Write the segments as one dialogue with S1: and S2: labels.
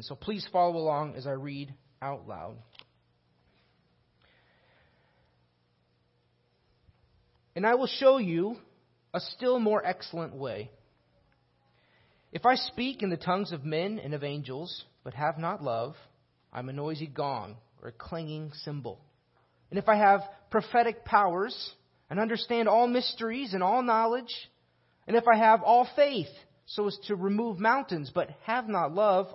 S1: So please follow along as I read out loud. And I will show you a still more excellent way. If I speak in the tongues of men and of angels, but have not love, I'm a noisy gong or a clanging cymbal. And if I have prophetic powers and understand all mysteries and all knowledge, and if I have all faith so as to remove mountains, but have not love,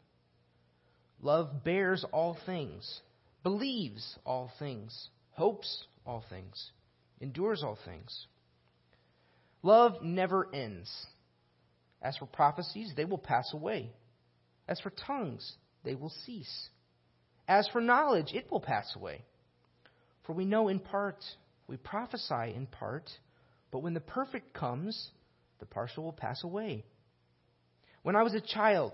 S1: Love bears all things, believes all things, hopes all things, endures all things. Love never ends. As for prophecies, they will pass away. As for tongues, they will cease. As for knowledge, it will pass away. For we know in part, we prophesy in part, but when the perfect comes, the partial will pass away. When I was a child,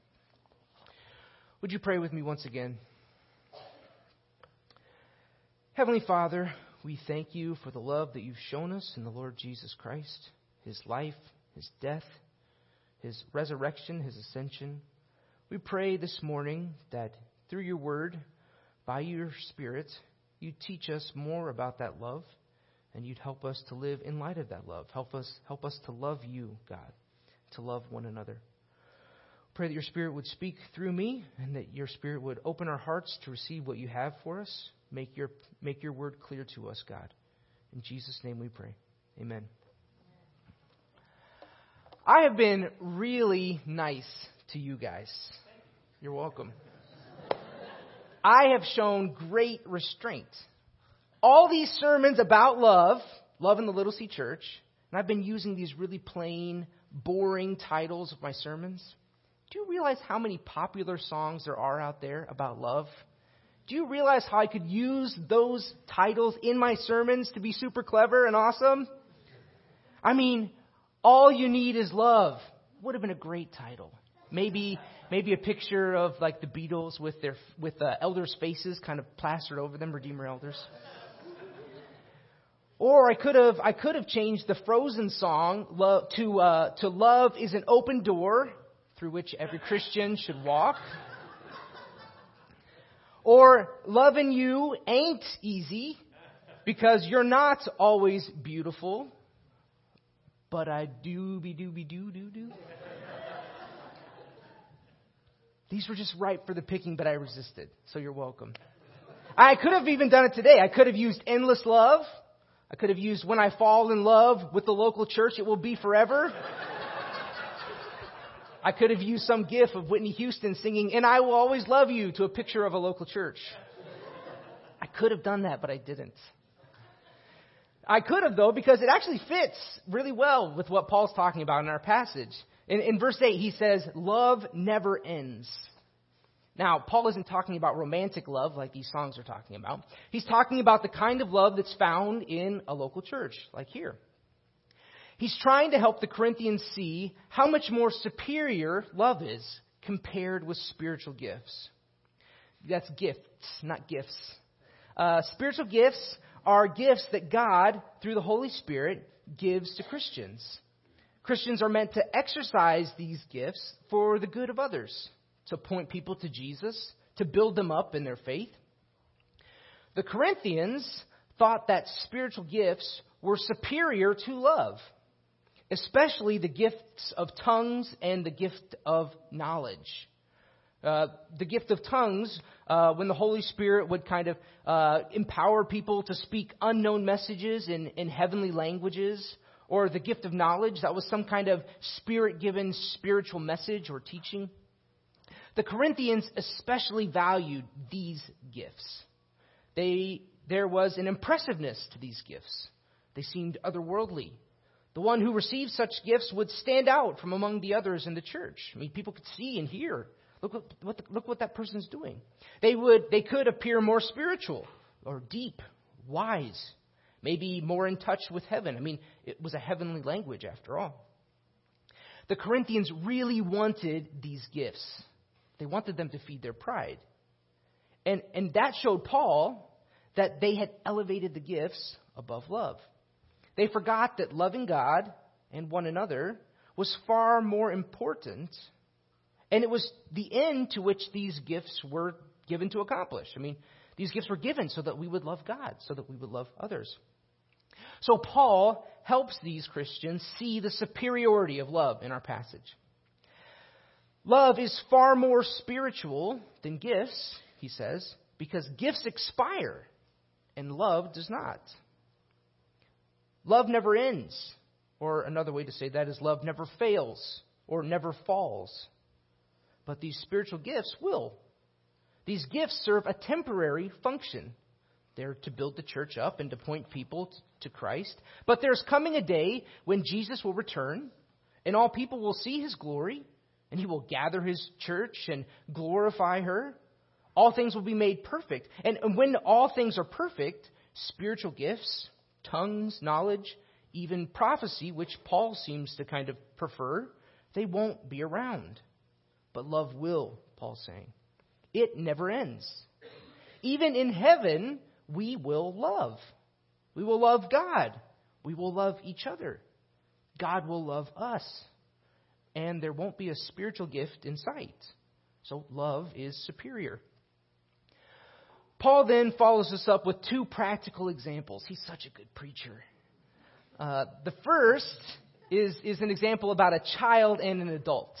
S1: Would you pray with me once again? Heavenly Father, we thank you for the love that you've shown us in the Lord Jesus Christ, his life, his death, his resurrection, his ascension. We pray this morning that through your word, by your Spirit, you teach us more about that love, and you'd help us to live in light of that love. Help us, help us to love you, God, to love one another. Pray that your Spirit would speak through me and that your Spirit would open our hearts to receive what you have for us. Make your, make your word clear to us, God. In Jesus' name we pray. Amen. I have been really nice to you guys. You're welcome. I have shown great restraint. All these sermons about love, love in the Little C Church, and I've been using these really plain, boring titles of my sermons. Do you realize how many popular songs there are out there about love? Do you realize how I could use those titles in my sermons to be super clever and awesome? I mean, all you need is love would have been a great title. Maybe maybe a picture of like the Beatles with their with the elders' faces kind of plastered over them, Redeemer elders. Or I could have I could have changed the Frozen song to uh, to love is an open door through which every Christian should walk. Or loving you ain't easy because you're not always beautiful, but I do be do be do do do. These were just ripe for the picking, but I resisted. So you're welcome. I could have even done it today. I could have used endless love. I could have used when I fall in love with the local church, it will be forever. I could have used some gif of Whitney Houston singing, and I will always love you to a picture of a local church. I could have done that, but I didn't. I could have, though, because it actually fits really well with what Paul's talking about in our passage. In, in verse 8, he says, Love never ends. Now, Paul isn't talking about romantic love like these songs are talking about. He's talking about the kind of love that's found in a local church, like here. He's trying to help the Corinthians see how much more superior love is compared with spiritual gifts. That's gifts, not gifts. Uh, spiritual gifts are gifts that God, through the Holy Spirit, gives to Christians. Christians are meant to exercise these gifts for the good of others, to point people to Jesus, to build them up in their faith. The Corinthians thought that spiritual gifts were superior to love especially the gifts of tongues and the gift of knowledge. Uh, the gift of tongues uh, when the Holy Spirit would kind of uh, empower people to speak unknown messages in, in heavenly languages, or the gift of knowledge, that was some kind of spirit given spiritual message or teaching. The Corinthians especially valued these gifts. They, there was an impressiveness to these gifts. They seemed otherworldly. The one who received such gifts would stand out from among the others in the church. I mean, people could see and hear. Look what, what the, look what that person's doing. They would, they could appear more spiritual or deep, wise, maybe more in touch with heaven. I mean, it was a heavenly language after all. The Corinthians really wanted these gifts. They wanted them to feed their pride. And, and that showed Paul that they had elevated the gifts above love. They forgot that loving God and one another was far more important, and it was the end to which these gifts were given to accomplish. I mean, these gifts were given so that we would love God, so that we would love others. So Paul helps these Christians see the superiority of love in our passage. Love is far more spiritual than gifts, he says, because gifts expire and love does not. Love never ends. Or another way to say that is love never fails or never falls. But these spiritual gifts will. These gifts serve a temporary function. They're to build the church up and to point people to Christ. But there's coming a day when Jesus will return and all people will see his glory and he will gather his church and glorify her. All things will be made perfect. And when all things are perfect, spiritual gifts, tongues, knowledge, even prophecy, which Paul seems to kind of prefer, they won't be around. But love will, Paul's saying. It never ends. Even in heaven, we will love. We will love God. We will love each other. God will love us. And there won't be a spiritual gift in sight. So love is superior. Paul then follows this up with two practical examples. He's such a good preacher. Uh, the first is, is an example about a child and an adult.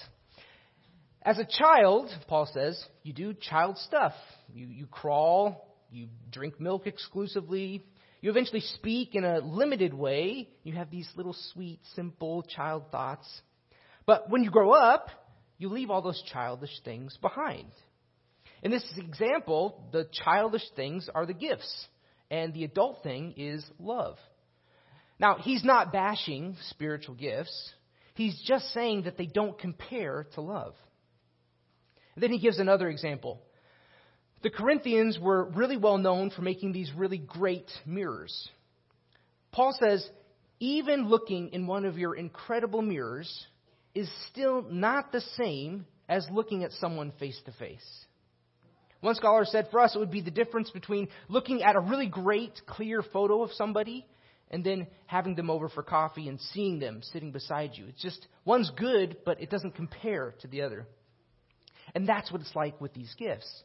S1: As a child, Paul says, you do child stuff. You, you crawl, you drink milk exclusively, you eventually speak in a limited way. You have these little sweet, simple child thoughts. But when you grow up, you leave all those childish things behind. In this example, the childish things are the gifts, and the adult thing is love. Now, he's not bashing spiritual gifts. He's just saying that they don't compare to love. And then he gives another example. The Corinthians were really well known for making these really great mirrors. Paul says, even looking in one of your incredible mirrors is still not the same as looking at someone face to face. One scholar said for us it would be the difference between looking at a really great, clear photo of somebody and then having them over for coffee and seeing them sitting beside you. It's just, one's good, but it doesn't compare to the other. And that's what it's like with these gifts.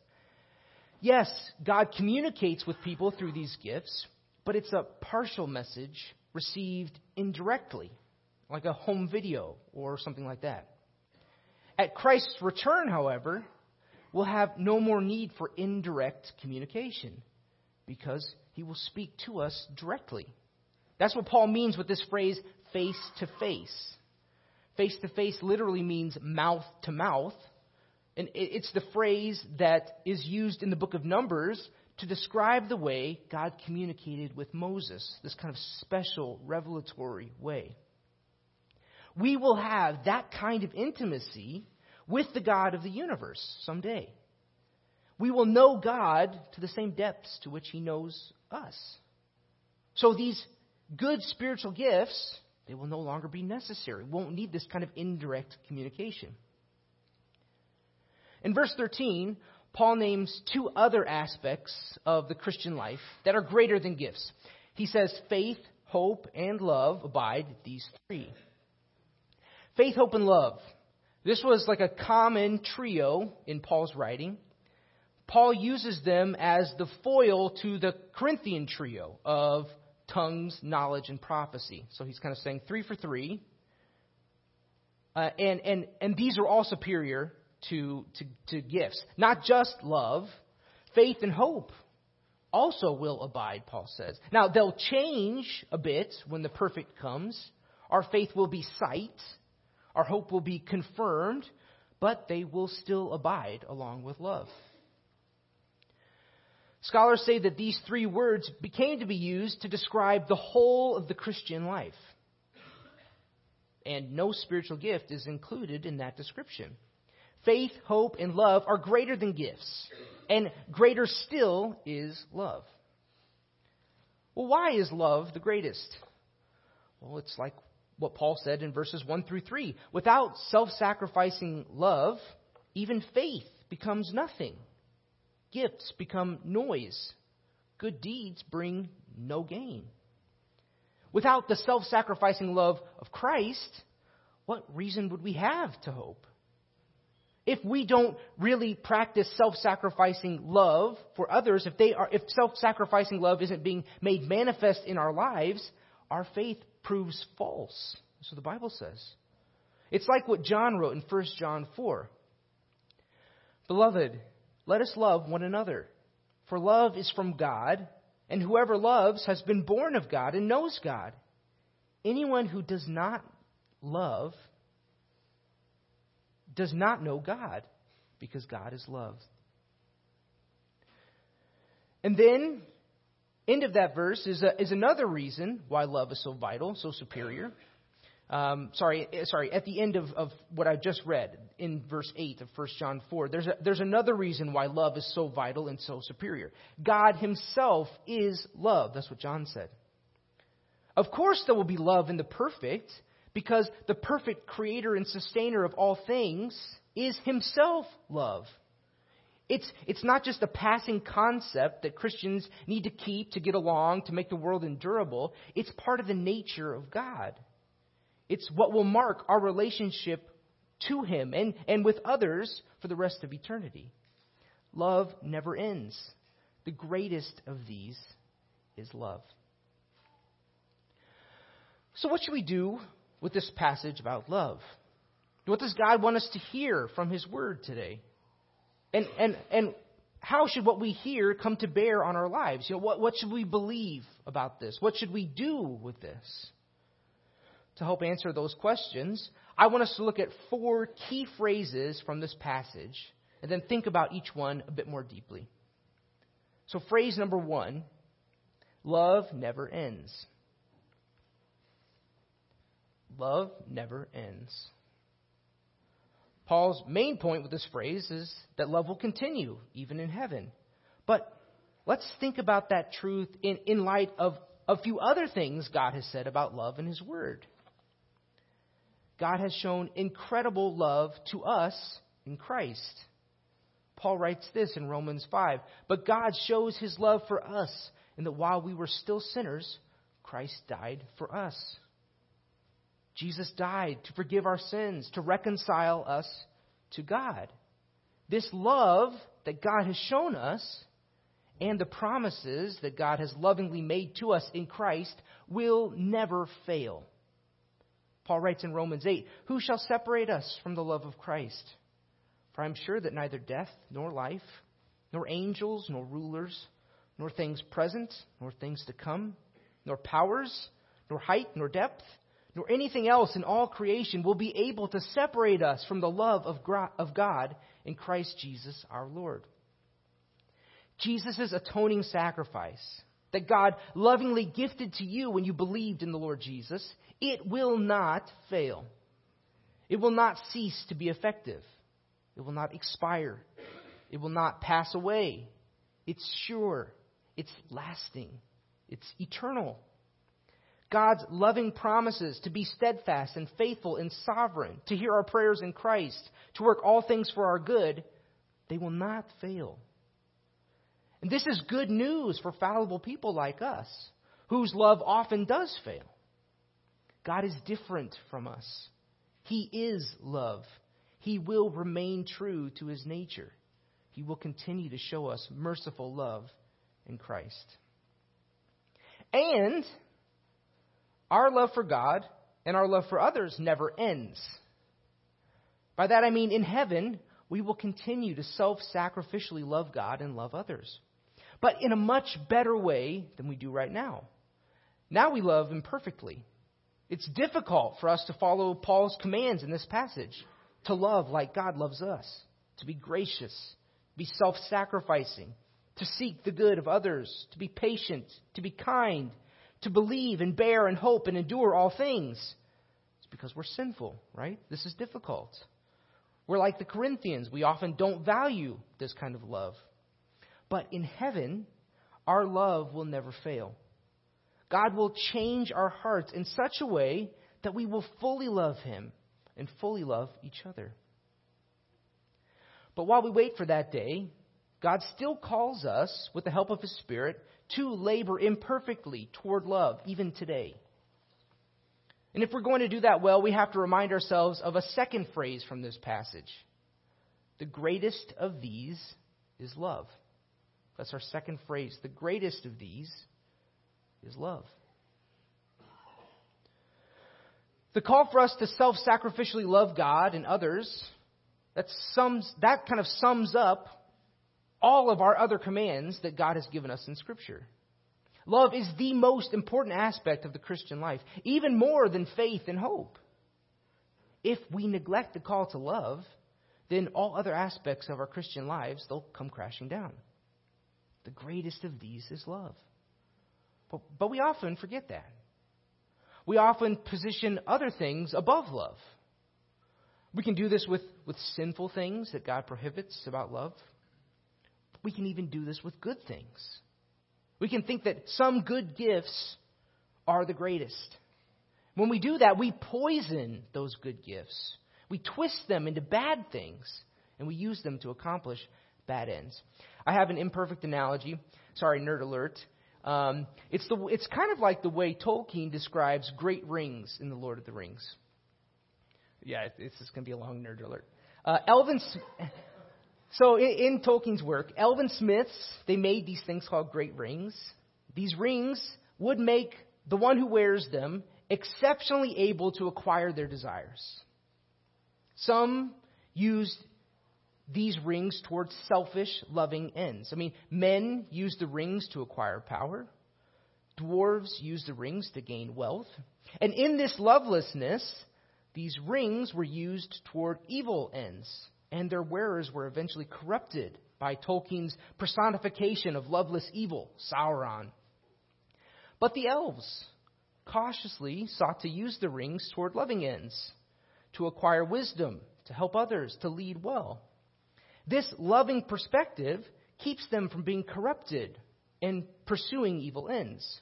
S1: Yes, God communicates with people through these gifts, but it's a partial message received indirectly, like a home video or something like that. At Christ's return, however, will have no more need for indirect communication because he will speak to us directly. That's what Paul means with this phrase, face to face. Face to face literally means mouth to mouth. And it's the phrase that is used in the book of Numbers to describe the way God communicated with Moses, this kind of special revelatory way. We will have that kind of intimacy with the God of the universe someday. We will know God to the same depths to which He knows us. So these good spiritual gifts, they will no longer be necessary. We won't need this kind of indirect communication. In verse 13, Paul names two other aspects of the Christian life that are greater than gifts. He says faith, hope, and love abide these three. Faith, hope, and love. This was like a common trio in Paul's writing. Paul uses them as the foil to the Corinthian trio of tongues, knowledge, and prophecy. So he's kind of saying three for three. Uh, and, and, and these are all superior to, to, to gifts. Not just love, faith and hope also will abide, Paul says. Now, they'll change a bit when the perfect comes. Our faith will be sight, our hope will be confirmed, but they will still abide along with love. Scholars say that these three words became to be used to describe the whole of the Christian life. And no spiritual gift is included in that description. Faith, hope, and love are greater than gifts, and greater still is love. Well, why is love the greatest? Well, it's like what Paul said in verses 1 through 3. Without self sacrificing love, even faith becomes nothing. Gifts become noise. Good deeds bring no gain. Without the self sacrificing love of Christ, what reason would we have to hope? If we don't really practice self-sacrificing love for others, if if self-sacrificing love isn't being made manifest in our lives, our faith proves false. So the Bible says. It's like what John wrote in 1 John 4. Beloved, let us love one another, for love is from God, and whoever loves has been born of God and knows God. Anyone who does not love does not know God, because God is love. And then, end of that verse is, a, is another reason why love is so vital, so superior. Um, sorry, eh, sorry. At the end of, of what I just read in verse eight of 1 John four, there's a, there's another reason why love is so vital and so superior. God Himself is love. That's what John said. Of course, there will be love in the perfect, because the perfect creator and sustainer of all things is himself love. It's, it's not just a passing concept that Christians need to keep to get along, to make the world endurable. It's part of the nature of God. It's what will mark our relationship to Him and, and with others for the rest of eternity. Love never ends. The greatest of these is love. So, what should we do with this passage about love? What does God want us to hear from His Word today? And, and, and how should what we hear come to bear on our lives? You know, what, what should we believe about this? What should we do with this? To help answer those questions, I want us to look at four key phrases from this passage and then think about each one a bit more deeply. So, phrase number one love never ends. Love never ends. Paul's main point with this phrase is that love will continue even in heaven. But let's think about that truth in, in light of a few other things God has said about love in His Word. God has shown incredible love to us in Christ. Paul writes this in Romans 5 But God shows His love for us, in that while we were still sinners, Christ died for us. Jesus died to forgive our sins, to reconcile us to God. This love that God has shown us and the promises that God has lovingly made to us in Christ will never fail. Paul writes in Romans 8 Who shall separate us from the love of Christ? For I am sure that neither death, nor life, nor angels, nor rulers, nor things present, nor things to come, nor powers, nor height, nor depth, nor anything else in all creation will be able to separate us from the love of God in Christ Jesus our Lord. Jesus' atoning sacrifice that God lovingly gifted to you when you believed in the Lord Jesus, it will not fail. It will not cease to be effective. It will not expire. It will not pass away. It's sure. It's lasting. It's eternal. God's loving promises to be steadfast and faithful and sovereign, to hear our prayers in Christ, to work all things for our good, they will not fail. And this is good news for fallible people like us, whose love often does fail. God is different from us. He is love. He will remain true to his nature. He will continue to show us merciful love in Christ. And our love for God and our love for others never ends. By that I mean in heaven, we will continue to self sacrificially love God and love others. But in a much better way than we do right now. Now we love imperfectly. It's difficult for us to follow Paul's commands in this passage to love like God loves us, to be gracious, be self sacrificing, to seek the good of others, to be patient, to be kind, to believe and bear and hope and endure all things. It's because we're sinful, right? This is difficult. We're like the Corinthians. We often don't value this kind of love. But in heaven, our love will never fail. God will change our hearts in such a way that we will fully love Him and fully love each other. But while we wait for that day, God still calls us, with the help of His Spirit, to labor imperfectly toward love, even today. And if we're going to do that well, we have to remind ourselves of a second phrase from this passage. The greatest of these is love. That's our second phrase. The greatest of these is love. The call for us to self sacrificially love God and others, that, sums, that kind of sums up all of our other commands that God has given us in Scripture. Love is the most important aspect of the Christian life, even more than faith and hope. If we neglect the call to love, then all other aspects of our Christian lives, they'll come crashing down. The greatest of these is love. But, but we often forget that. We often position other things above love. We can do this with, with sinful things that God prohibits about love. We can even do this with good things. We can think that some good gifts are the greatest. When we do that, we poison those good gifts. We twist them into bad things, and we use them to accomplish bad ends. I have an imperfect analogy. Sorry, nerd alert. Um, it's, the, it's kind of like the way Tolkien describes great rings in The Lord of the Rings. Yeah, this is going to be a long nerd alert. Uh, Elven, so in, in Tolkien's work, elven smiths, they made these things called great rings. These rings would make the one who wears them exceptionally able to acquire their desires. Some used these rings towards selfish, loving ends. I mean, men used the rings to acquire power. Dwarves used the rings to gain wealth. And in this lovelessness, these rings were used toward evil ends and their wearers were eventually corrupted by Tolkien's personification of loveless evil, Sauron. But the elves cautiously sought to use the rings toward loving ends, to acquire wisdom, to help others, to lead well. This loving perspective keeps them from being corrupted and pursuing evil ends.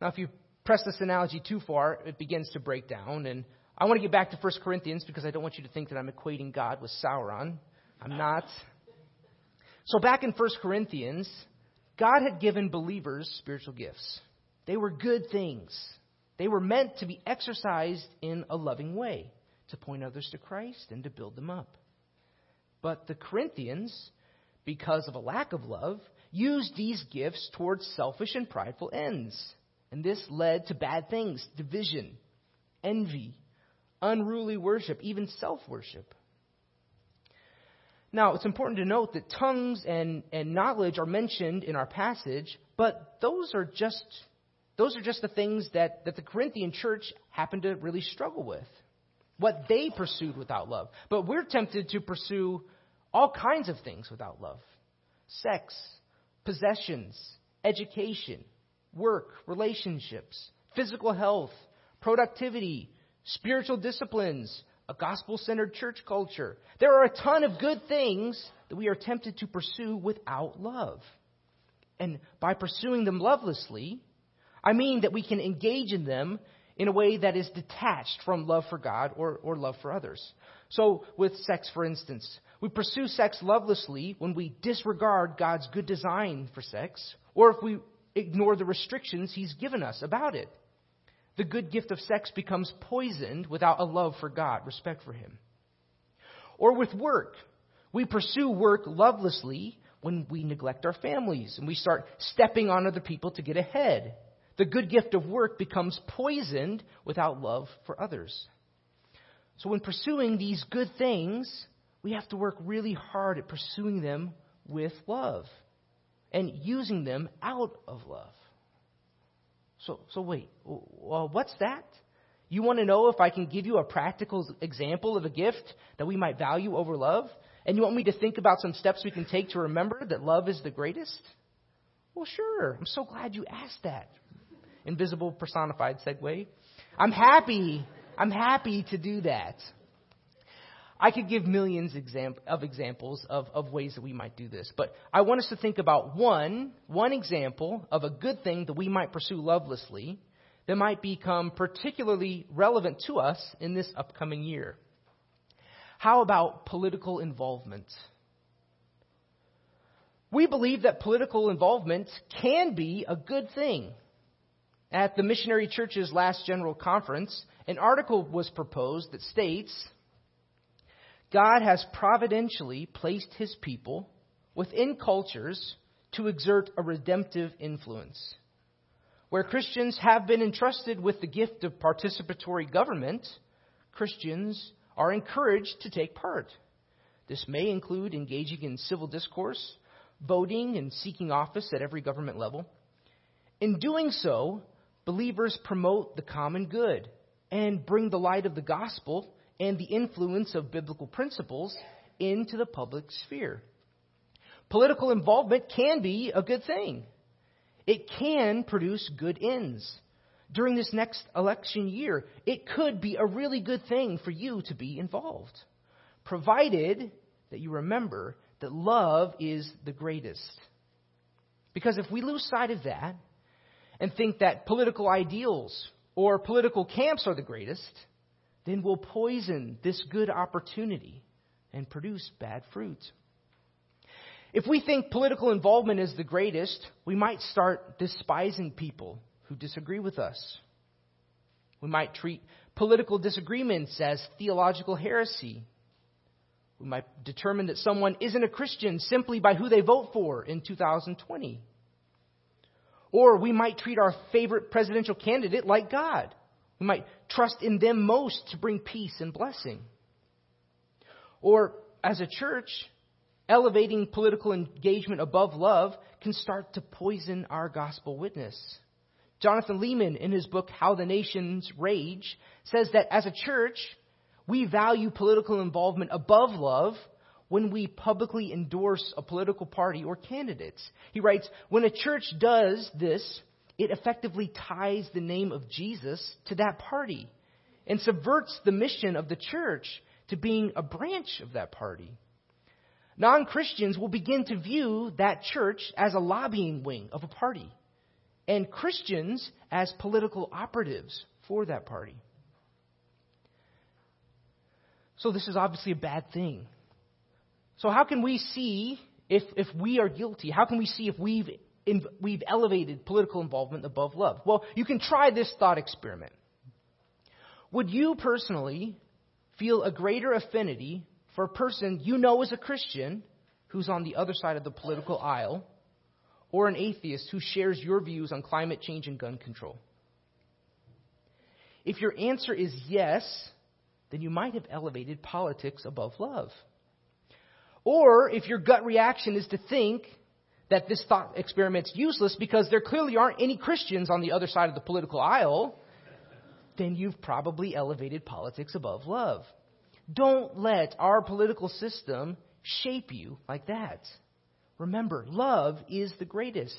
S1: Now, if you press this analogy too far, it begins to break down, and I want to get back to 1 Corinthians because I don't want you to think that I'm equating God with Sauron. I'm not. So, back in 1 Corinthians, God had given believers spiritual gifts. They were good things. They were meant to be exercised in a loving way, to point others to Christ and to build them up. But the Corinthians, because of a lack of love, used these gifts towards selfish and prideful ends. And this led to bad things division, envy, unruly worship, even self worship. Now, it's important to note that tongues and, and knowledge are mentioned in our passage, but those are just those are just the things that, that the Corinthian church happened to really struggle with. What they pursued without love. But we're tempted to pursue all kinds of things without love sex, possessions, education, work, relationships, physical health, productivity, spiritual disciplines, a gospel centered church culture. There are a ton of good things that we are tempted to pursue without love. And by pursuing them lovelessly, I mean that we can engage in them in a way that is detached from love for God or, or love for others. So, with sex, for instance, we pursue sex lovelessly when we disregard God's good design for sex, or if we ignore the restrictions He's given us about it the good gift of sex becomes poisoned without a love for God, respect for Him. Or with work, we pursue work lovelessly when we neglect our families and we start stepping on other people to get ahead. The good gift of work becomes poisoned without love for others. So, when pursuing these good things, we have to work really hard at pursuing them with love and using them out of love. So, so wait, well, what's that? You want to know if I can give you a practical example of a gift that we might value over love? And you want me to think about some steps we can take to remember that love is the greatest? Well, sure. I'm so glad you asked that. Invisible personified segue. I'm happy. I'm happy to do that. I could give millions of examples of, of ways that we might do this, but I want us to think about one, one example of a good thing that we might pursue lovelessly that might become particularly relevant to us in this upcoming year. How about political involvement? We believe that political involvement can be a good thing. At the Missionary Church's last General Conference, an article was proposed that states God has providentially placed his people within cultures to exert a redemptive influence. Where Christians have been entrusted with the gift of participatory government, Christians are encouraged to take part. This may include engaging in civil discourse, voting, and seeking office at every government level. In doing so, believers promote the common good and bring the light of the gospel and the influence of biblical principles into the public sphere. Political involvement can be a good thing. It can produce good ends. During this next election year, it could be a really good thing for you to be involved, provided that you remember that love is the greatest. Because if we lose sight of that and think that political ideals or political camps are the greatest, then we'll poison this good opportunity and produce bad fruit. If we think political involvement is the greatest, we might start despising people who disagree with us. We might treat political disagreements as theological heresy. We might determine that someone isn't a Christian simply by who they vote for in 2020. Or we might treat our favorite presidential candidate like God we might trust in them most to bring peace and blessing. Or, as a church, elevating political engagement above love can start to poison our gospel witness. Jonathan Leeman, in his book How the Nations Rage, says that as a church, we value political involvement above love when we publicly endorse a political party or candidates. He writes, when a church does this, it effectively ties the name of Jesus to that party and subverts the mission of the church to being a branch of that party. Non Christians will begin to view that church as a lobbying wing of a party, and Christians as political operatives for that party. So, this is obviously a bad thing. So, how can we see if, if we are guilty? How can we see if we've we've elevated political involvement above love. Well, you can try this thought experiment. Would you personally feel a greater affinity for a person you know is a Christian who's on the other side of the political aisle, or an atheist who shares your views on climate change and gun control? If your answer is yes, then you might have elevated politics above love. Or if your gut reaction is to think that this thought experiment's useless because there clearly aren't any Christians on the other side of the political aisle, then you've probably elevated politics above love. Don't let our political system shape you like that. Remember, love is the greatest.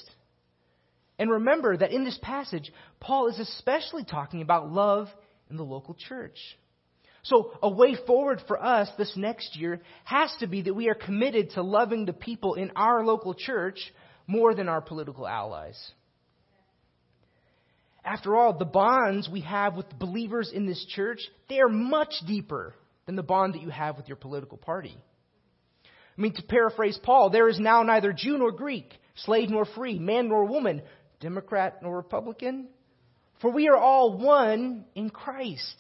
S1: And remember that in this passage, Paul is especially talking about love in the local church. So, a way forward for us this next year has to be that we are committed to loving the people in our local church more than our political allies. After all, the bonds we have with believers in this church, they are much deeper than the bond that you have with your political party. I mean, to paraphrase Paul, there is now neither Jew nor Greek, slave nor free, man nor woman, Democrat nor Republican, for we are all one in Christ.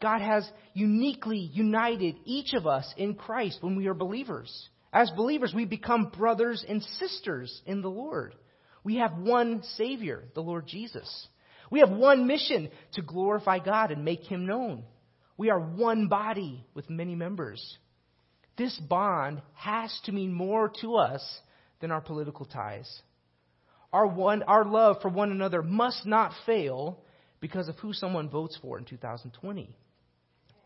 S1: God has uniquely united each of us in Christ when we are believers. As believers, we become brothers and sisters in the Lord. We have one Savior, the Lord Jesus. We have one mission to glorify God and make Him known. We are one body with many members. This bond has to mean more to us than our political ties. Our, one, our love for one another must not fail because of who someone votes for in 2020.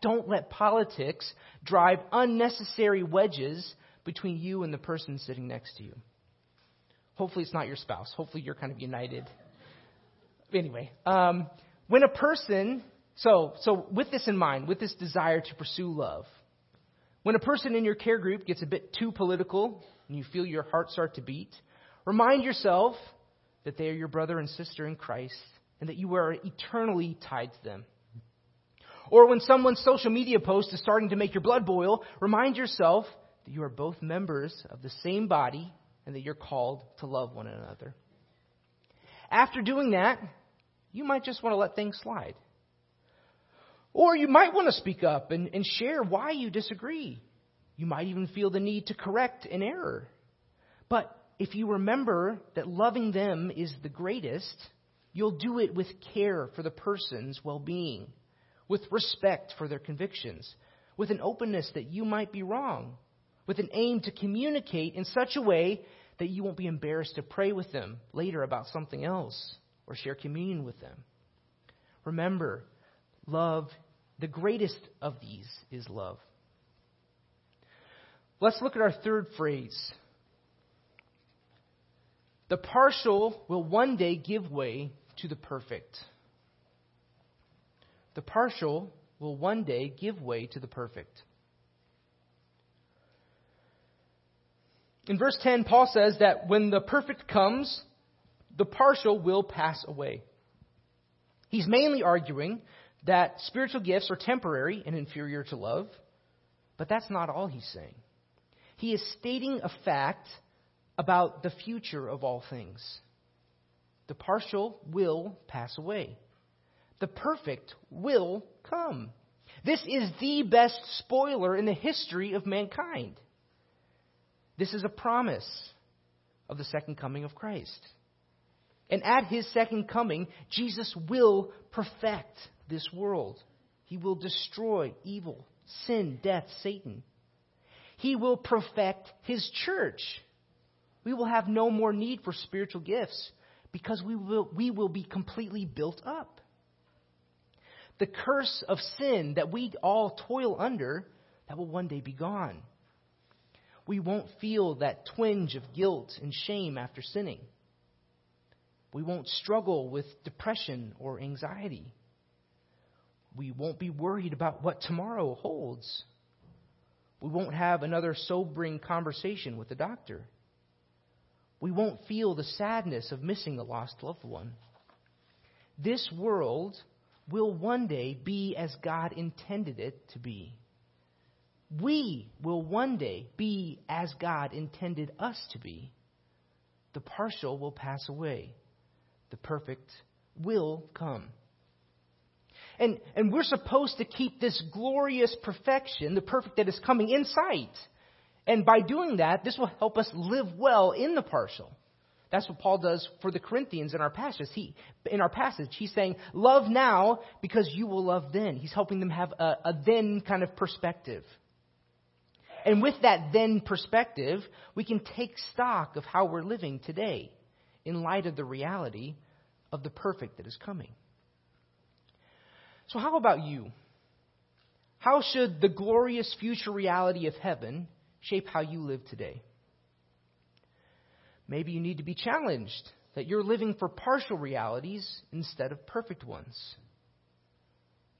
S1: Don't let politics drive unnecessary wedges between you and the person sitting next to you. Hopefully, it's not your spouse. Hopefully, you're kind of united. Anyway, um, when a person, so, so with this in mind, with this desire to pursue love, when a person in your care group gets a bit too political and you feel your heart start to beat, remind yourself that they are your brother and sister in Christ and that you are eternally tied to them. Or when someone's social media post is starting to make your blood boil, remind yourself that you are both members of the same body and that you're called to love one another. After doing that, you might just want to let things slide. Or you might want to speak up and, and share why you disagree. You might even feel the need to correct an error. But if you remember that loving them is the greatest, you'll do it with care for the person's well being, with respect for their convictions, with an openness that you might be wrong, with an aim to communicate in such a way that you won't be embarrassed to pray with them later about something else or share communion with them. Remember, love, the greatest of these is love. Let's look at our third phrase. The partial will one day give way to the perfect. The partial will one day give way to the perfect. In verse 10, Paul says that when the perfect comes, the partial will pass away. He's mainly arguing that spiritual gifts are temporary and inferior to love, but that's not all he's saying. He is stating a fact about the future of all things. The partial will pass away. The perfect will come. This is the best spoiler in the history of mankind. This is a promise of the second coming of Christ. And at his second coming, Jesus will perfect this world. He will destroy evil, sin, death, Satan. He will perfect his church. We will have no more need for spiritual gifts because we will, we will be completely built up. The curse of sin that we all toil under, that will one day be gone we won't feel that twinge of guilt and shame after sinning. We won't struggle with depression or anxiety. We won't be worried about what tomorrow holds. We won't have another sobering conversation with the doctor. We won't feel the sadness of missing a lost loved one. This world will one day be as God intended it to be we will one day be as God intended us to be. The partial will pass away, the perfect will come. And, and we're supposed to keep this glorious perfection, the perfect that is coming, in sight. And by doing that, this will help us live well in the partial. That's what Paul does for the Corinthians in our passage. He, in our passage, he's saying, "Love now because you will love then." He's helping them have a, a then kind of perspective. And with that then perspective, we can take stock of how we're living today in light of the reality of the perfect that is coming. So, how about you? How should the glorious future reality of heaven shape how you live today? Maybe you need to be challenged that you're living for partial realities instead of perfect ones.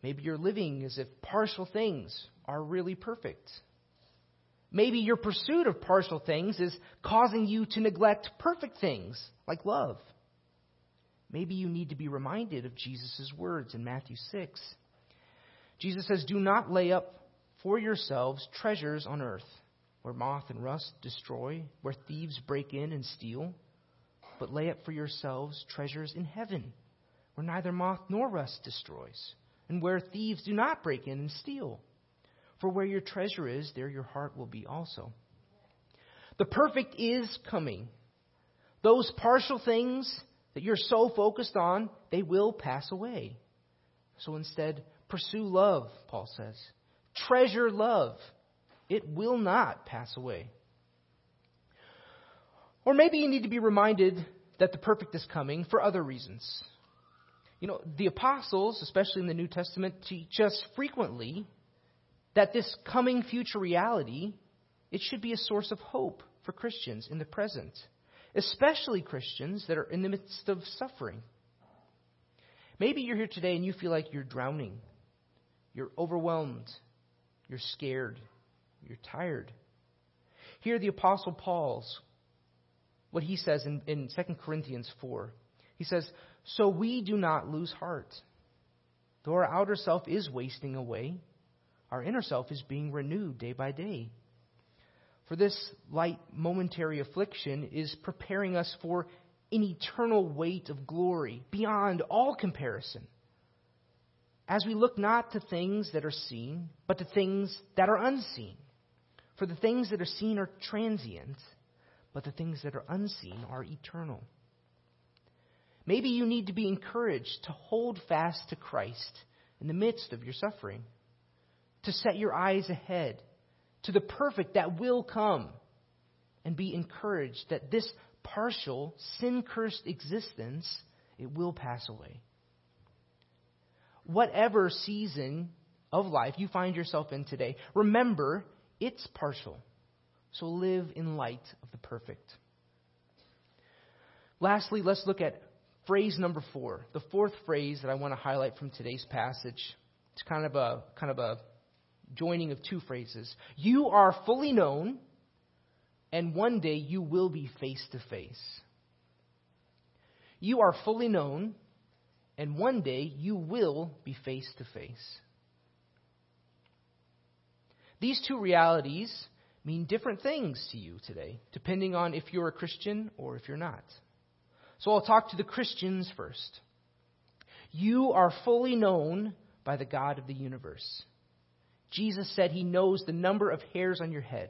S1: Maybe you're living as if partial things are really perfect. Maybe your pursuit of partial things is causing you to neglect perfect things like love. Maybe you need to be reminded of Jesus' words in Matthew 6. Jesus says, Do not lay up for yourselves treasures on earth, where moth and rust destroy, where thieves break in and steal, but lay up for yourselves treasures in heaven, where neither moth nor rust destroys, and where thieves do not break in and steal. For where your treasure is, there your heart will be also. The perfect is coming. Those partial things that you're so focused on, they will pass away. So instead, pursue love, Paul says. Treasure love. It will not pass away. Or maybe you need to be reminded that the perfect is coming for other reasons. You know, the apostles, especially in the New Testament, teach us frequently that this coming future reality, it should be a source of hope for Christians in the present, especially Christians that are in the midst of suffering. Maybe you're here today and you feel like you're drowning. You're overwhelmed. You're scared. You're tired. Here, the Apostle Paul's, what he says in, in 2 Corinthians 4. He says, So we do not lose heart. Though our outer self is wasting away, our inner self is being renewed day by day. For this light momentary affliction is preparing us for an eternal weight of glory beyond all comparison. As we look not to things that are seen, but to things that are unseen. For the things that are seen are transient, but the things that are unseen are eternal. Maybe you need to be encouraged to hold fast to Christ in the midst of your suffering, to set your eyes ahead to the perfect that will come, and be encouraged that this partial, sin cursed existence, it will pass away. Whatever season of life you find yourself in today, remember it's partial. So live in light of the perfect. Lastly, let's look at phrase number four, the fourth phrase that I want to highlight from today's passage. It's kind of a kind of a joining of two phrases. You are fully known, and one day you will be face to face. You are fully known, and one day you will be face to face. These two realities mean different things to you today, depending on if you're a Christian or if you're not. So I'll talk to the Christians first. You are fully known by the God of the universe. Jesus said he knows the number of hairs on your head.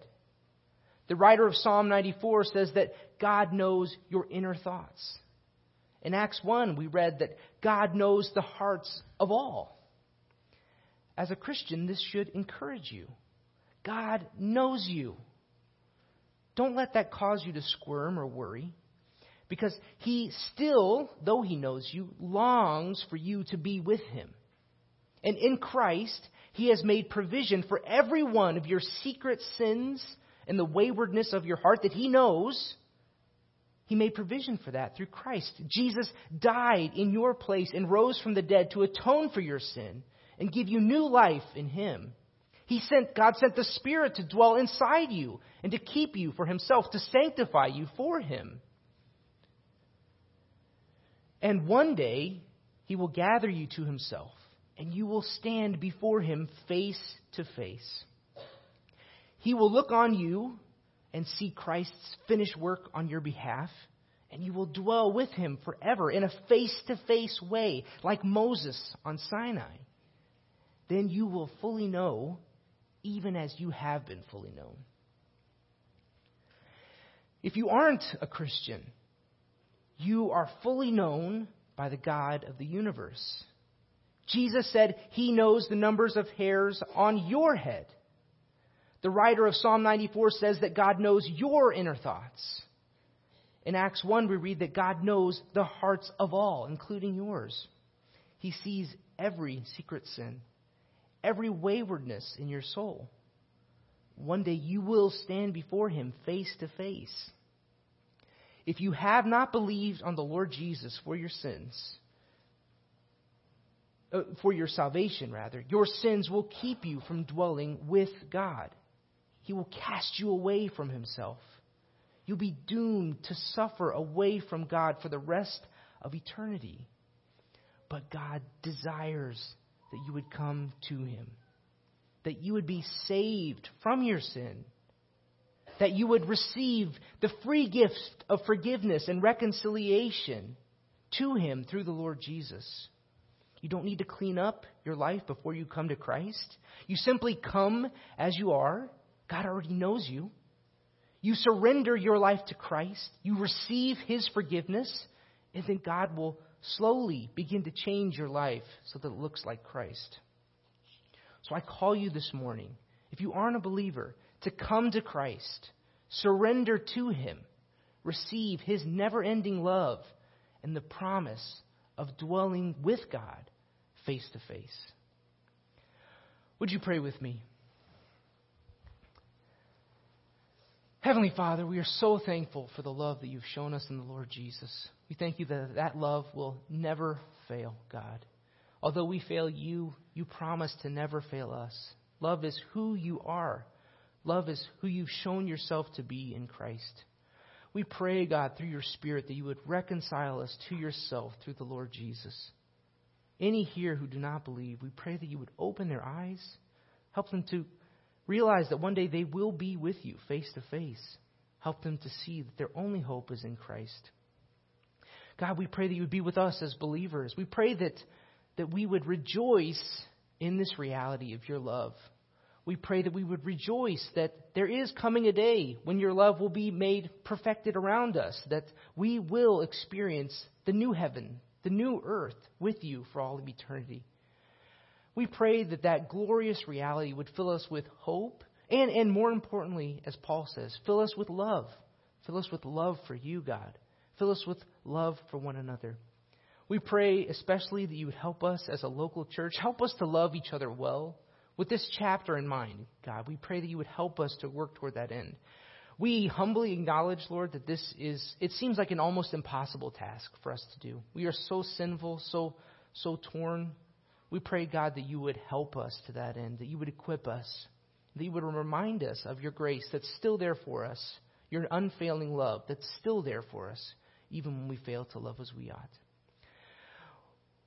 S1: The writer of Psalm 94 says that God knows your inner thoughts. In Acts 1, we read that God knows the hearts of all. As a Christian, this should encourage you. God knows you. Don't let that cause you to squirm or worry, because He still, though He knows you, longs for you to be with Him. And in Christ, He has made provision for every one of your secret sins and the waywardness of your heart that He knows he made provision for that through Christ. Jesus died in your place and rose from the dead to atone for your sin and give you new life in Him. He sent, God sent the Spirit to dwell inside you and to keep you for Himself, to sanctify you for Him. And one day, He will gather you to Himself, and you will stand before Him face to face. He will look on you and see Christ's finished work on your behalf, and you will dwell with him forever in a face to face way, like Moses on Sinai. Then you will fully know, even as you have been fully known. If you aren't a Christian, you are fully known by the God of the universe. Jesus said he knows the numbers of hairs on your head. The writer of Psalm 94 says that God knows your inner thoughts. In Acts 1, we read that God knows the hearts of all, including yours. He sees every secret sin, every waywardness in your soul. One day you will stand before Him face to face. If you have not believed on the Lord Jesus for your sins, uh, for your salvation, rather, your sins will keep you from dwelling with God. He will cast you away from himself. You'll be doomed to suffer away from God for the rest of eternity. But God desires that you would come to him, that you would be saved from your sin, that you would receive the free gift of forgiveness and reconciliation to him through the Lord Jesus. You don't need to clean up your life before you come to Christ. You simply come as you are God already knows you. You surrender your life to Christ, you receive His forgiveness, and then God will slowly begin to change your life so that it looks like Christ. So I call you this morning, if you aren't a believer, to come to Christ, surrender to Him, receive His never ending love, and the promise of dwelling with God face to face. Would you pray with me? Heavenly Father, we are so thankful for the love that you've shown us in the Lord Jesus. We thank you that that love will never fail, God. Although we fail you, you promise to never fail us. Love is who you are. Love is who you've shown yourself to be in Christ. We pray, God, through your Spirit, that you would reconcile us to yourself through the Lord Jesus. Any here who do not believe, we pray that you would open their eyes, help them to realize that one day they will be with you face to face. Help them to see that their only hope is in Christ. God, we pray that you would be with us as believers. We pray that, that we would rejoice in this reality of your love. We pray that we would rejoice that there is coming a day when your love will be made perfected around us, that we will experience the new heaven, the new earth with you for all of eternity. We pray that that glorious reality would fill us with hope and, and more importantly, as Paul says, fill us with love. Fill us with love for you, God. Fill us with love for one another. We pray especially that you would help us as a local church, help us to love each other well. With this chapter in mind, God, we pray that you would help us to work toward that end. We humbly acknowledge, Lord, that this is, it seems like an almost impossible task for us to do. We are so sinful, so, so torn we pray, God, that you would help us to that end, that you would equip us, that you would remind us of your grace that's still there for us, your unfailing love that's still there for us, even when we fail to love as we ought.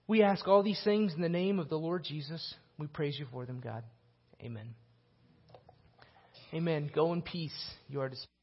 S1: We ask all these things in the name of the Lord Jesus. We praise you for them, God. Amen. Amen. Go in peace. You are dismissed.